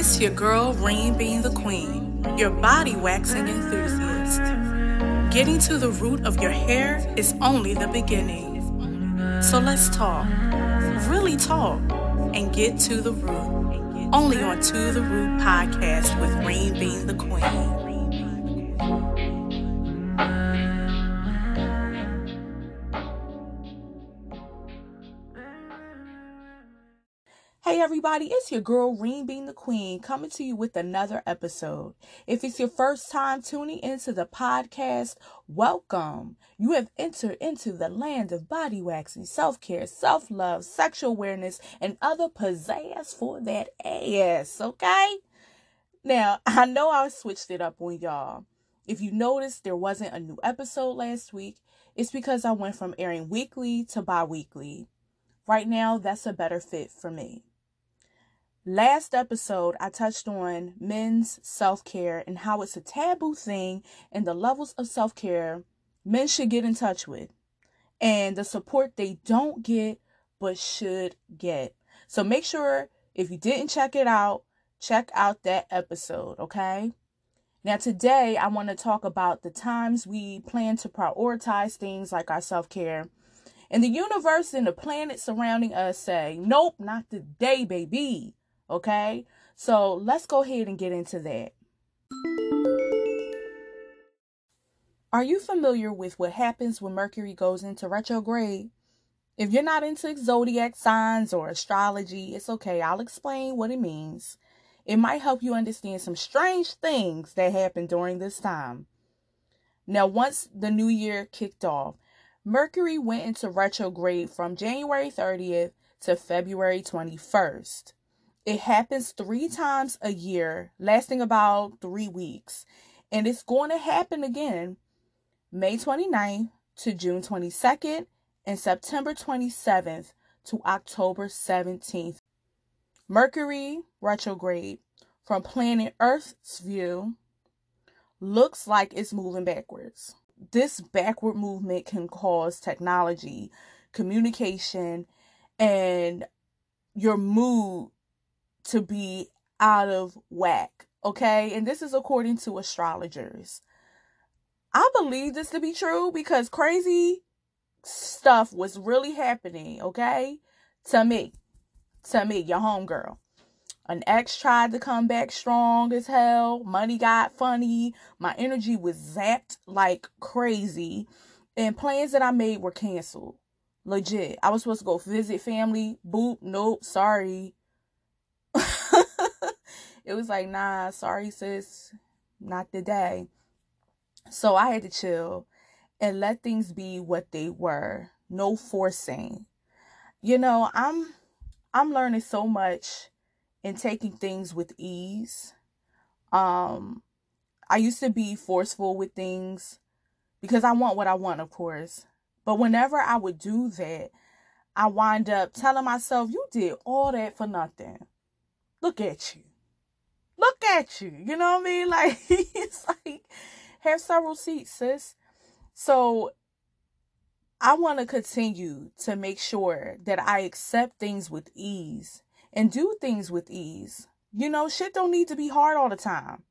It's your girl, Rain being the queen, your body waxing enthusiast. Getting to the root of your hair is only the beginning. So let's talk, really talk, and get to the root. Only on To the Root podcast with Rain being the queen. Everybody, it's your girl Reem Being the Queen coming to you with another episode. If it's your first time tuning into the podcast, welcome. You have entered into the land of body waxing, self care, self love, sexual awareness, and other pizzazz for that ass, okay? Now, I know I switched it up on y'all. If you noticed there wasn't a new episode last week, it's because I went from airing weekly to bi weekly. Right now, that's a better fit for me. Last episode, I touched on men's self care and how it's a taboo thing and the levels of self care men should get in touch with and the support they don't get but should get. So make sure if you didn't check it out, check out that episode, okay? Now, today I want to talk about the times we plan to prioritize things like our self care. And the universe and the planets surrounding us say, nope, not today, baby. Okay, so let's go ahead and get into that. Are you familiar with what happens when Mercury goes into retrograde? If you're not into zodiac signs or astrology, it's okay. I'll explain what it means. It might help you understand some strange things that happen during this time. Now, once the new year kicked off, Mercury went into retrograde from January 30th to February 21st. It happens three times a year, lasting about three weeks. And it's going to happen again May 29th to June 22nd and September 27th to October 17th. Mercury retrograde from planet Earth's view looks like it's moving backwards. This backward movement can cause technology, communication, and your mood to be out of whack. Okay. And this is according to astrologers. I believe this to be true because crazy stuff was really happening. Okay. To me, to me, your homegirl. An ex tried to come back strong as hell. Money got funny. My energy was zapped like crazy. And plans that I made were canceled. Legit. I was supposed to go visit family. Boop. Nope. Sorry. It was like, nah, sorry, sis, not today. So I had to chill and let things be what they were. No forcing. You know, I'm I'm learning so much and taking things with ease. Um I used to be forceful with things because I want what I want, of course. But whenever I would do that, I wind up telling myself, you did all that for nothing. Look at you look at you. You know what I mean? Like it's like have several seats, sis. So I want to continue to make sure that I accept things with ease and do things with ease. You know, shit don't need to be hard all the time.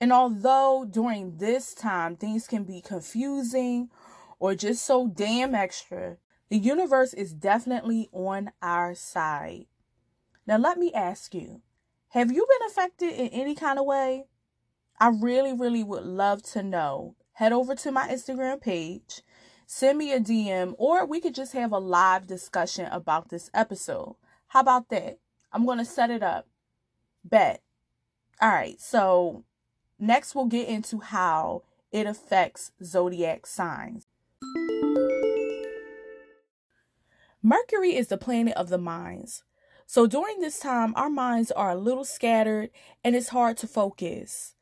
And although during this time things can be confusing or just so damn extra, the universe is definitely on our side. Now, let me ask you have you been affected in any kind of way? I really, really would love to know. Head over to my Instagram page, send me a DM, or we could just have a live discussion about this episode. How about that? I'm going to set it up. Bet. All right, so next we'll get into how it affects zodiac signs. Mercury is the planet of the minds, so during this time, our minds are a little scattered and it's hard to focus.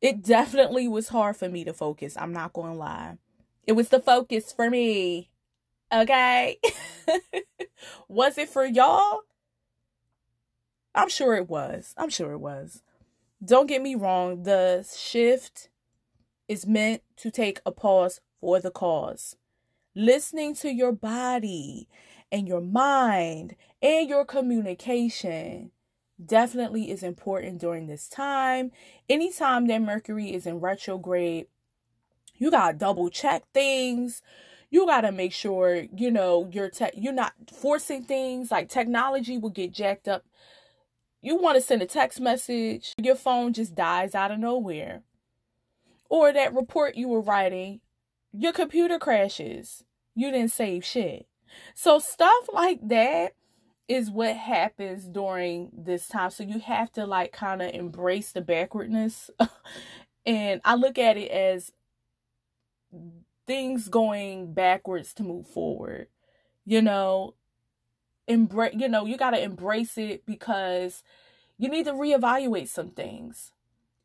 It definitely was hard for me to focus. I'm not going to lie. It was the focus for me. Okay. was it for y'all? I'm sure it was. I'm sure it was. Don't get me wrong. The shift is meant to take a pause for the cause. Listening to your body and your mind and your communication definitely is important during this time. Anytime that Mercury is in retrograde, you got to double check things. You got to make sure, you know, you're te- you're not forcing things like technology will get jacked up. You want to send a text message, your phone just dies out of nowhere. Or that report you were writing, your computer crashes. You didn't save shit. So stuff like that is what happens during this time. So you have to like kind of embrace the backwardness. and I look at it as things going backwards to move forward. You know, embrace you know, you got to embrace it because you need to reevaluate some things.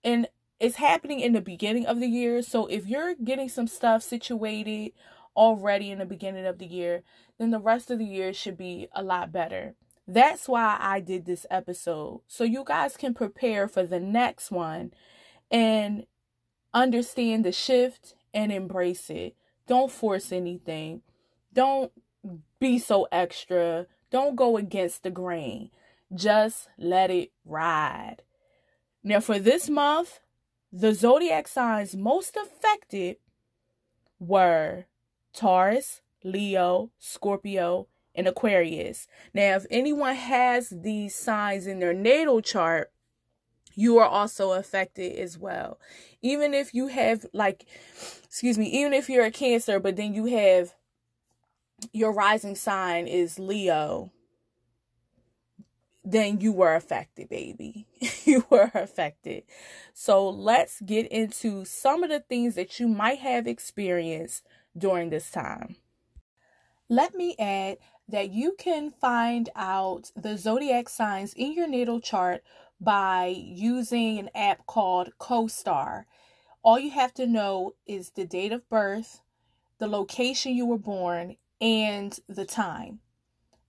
And it's happening in the beginning of the year. So if you're getting some stuff situated already in the beginning of the year, then the rest of the year should be a lot better. That's why I did this episode. So you guys can prepare for the next one and understand the shift and embrace it. Don't force anything. Don't be so extra. Don't go against the grain. Just let it ride. Now, for this month, the zodiac signs most affected were Taurus, Leo, Scorpio, and Aquarius. Now, if anyone has these signs in their natal chart, you are also affected as well. Even if you have, like, excuse me, even if you're a Cancer, but then you have your rising sign is Leo, then you were affected, baby. you were affected. So let's get into some of the things that you might have experienced during this time. Let me add that you can find out the zodiac signs in your natal chart by using an app called CoStar. All you have to know is the date of birth, the location you were born, and the time.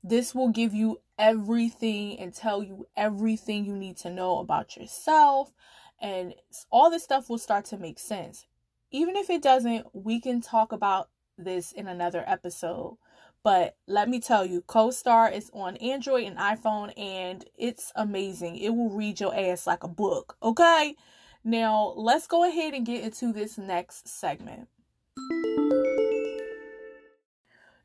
This will give you everything and tell you everything you need to know about yourself, and all this stuff will start to make sense. Even if it doesn't, we can talk about this in another episode. But let me tell you, CoStar is on Android and iPhone, and it's amazing. It will read your ass like a book, okay? Now, let's go ahead and get into this next segment.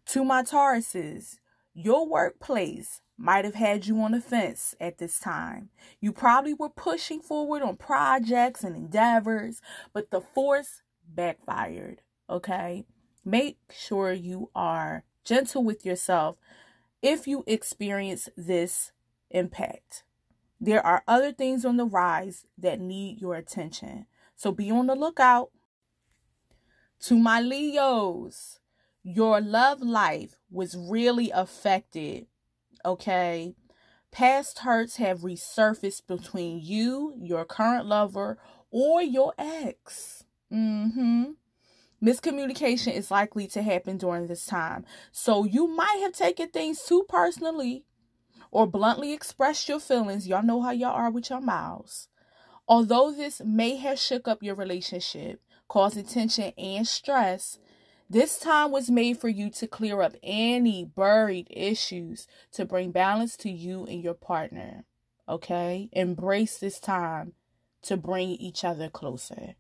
To my Tauruses, your workplace might have had you on the fence at this time. You probably were pushing forward on projects and endeavors, but the force backfired, okay? Make sure you are gentle with yourself if you experience this impact. There are other things on the rise that need your attention. So be on the lookout. To my Leos, your love life was really affected. Okay. Past hurts have resurfaced between you, your current lover, or your ex. Mm hmm. Miscommunication is likely to happen during this time. So you might have taken things too personally or bluntly expressed your feelings. Y'all know how y'all are with your mouths. Although this may have shook up your relationship, causing tension and stress, this time was made for you to clear up any buried issues to bring balance to you and your partner. Okay? Embrace this time to bring each other closer.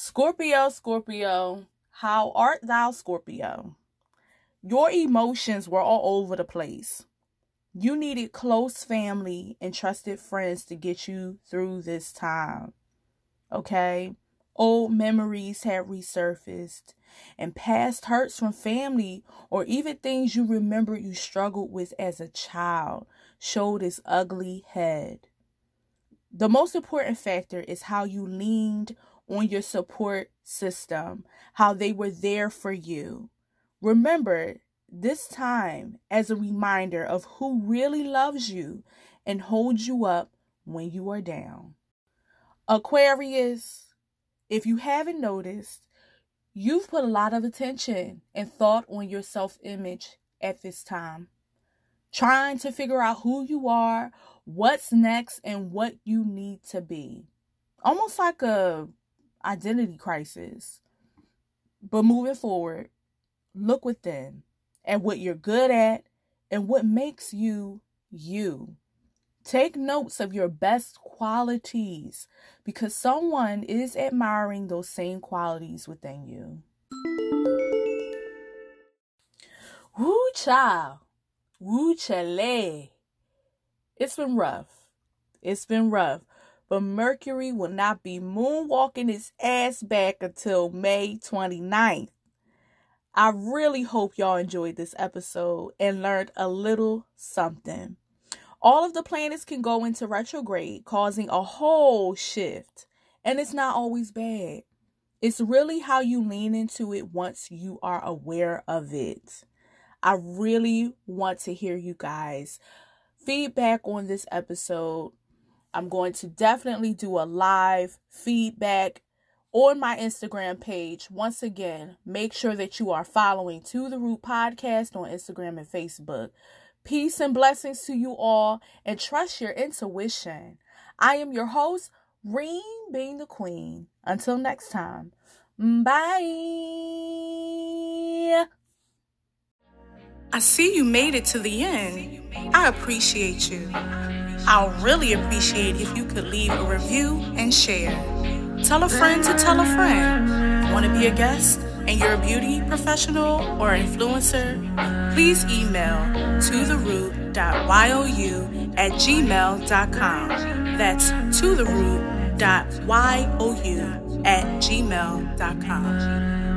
Scorpio, Scorpio, how art thou, Scorpio? Your emotions were all over the place. You needed close family and trusted friends to get you through this time. Okay? Old memories had resurfaced, and past hurts from family or even things you remember you struggled with as a child showed its ugly head. The most important factor is how you leaned on your support system, how they were there for you. Remember this time as a reminder of who really loves you and holds you up when you are down. Aquarius, if you haven't noticed, you've put a lot of attention and thought on your self image at this time, trying to figure out who you are, what's next, and what you need to be. Almost like a identity crisis. But moving forward, look within at what you're good at and what makes you you. Take notes of your best qualities because someone is admiring those same qualities within you. Woo child. Woo chale. It's been rough. It's been rough. But Mercury will not be moonwalking its ass back until May 29th. I really hope y'all enjoyed this episode and learned a little something. All of the planets can go into retrograde, causing a whole shift. And it's not always bad. It's really how you lean into it once you are aware of it. I really want to hear you guys feedback on this episode. I'm going to definitely do a live feedback on my Instagram page. Once again, make sure that you are following To the Root Podcast on Instagram and Facebook. Peace and blessings to you all, and trust your intuition. I am your host, Reem being the Queen. Until next time, bye. I see you made it to the end. I appreciate you. I'll really appreciate if you could leave a review and share. Tell a friend to tell a friend. Want to be a guest? and you're a beauty professional or influencer, please email to the at gmail.com. That's to the at gmail.com.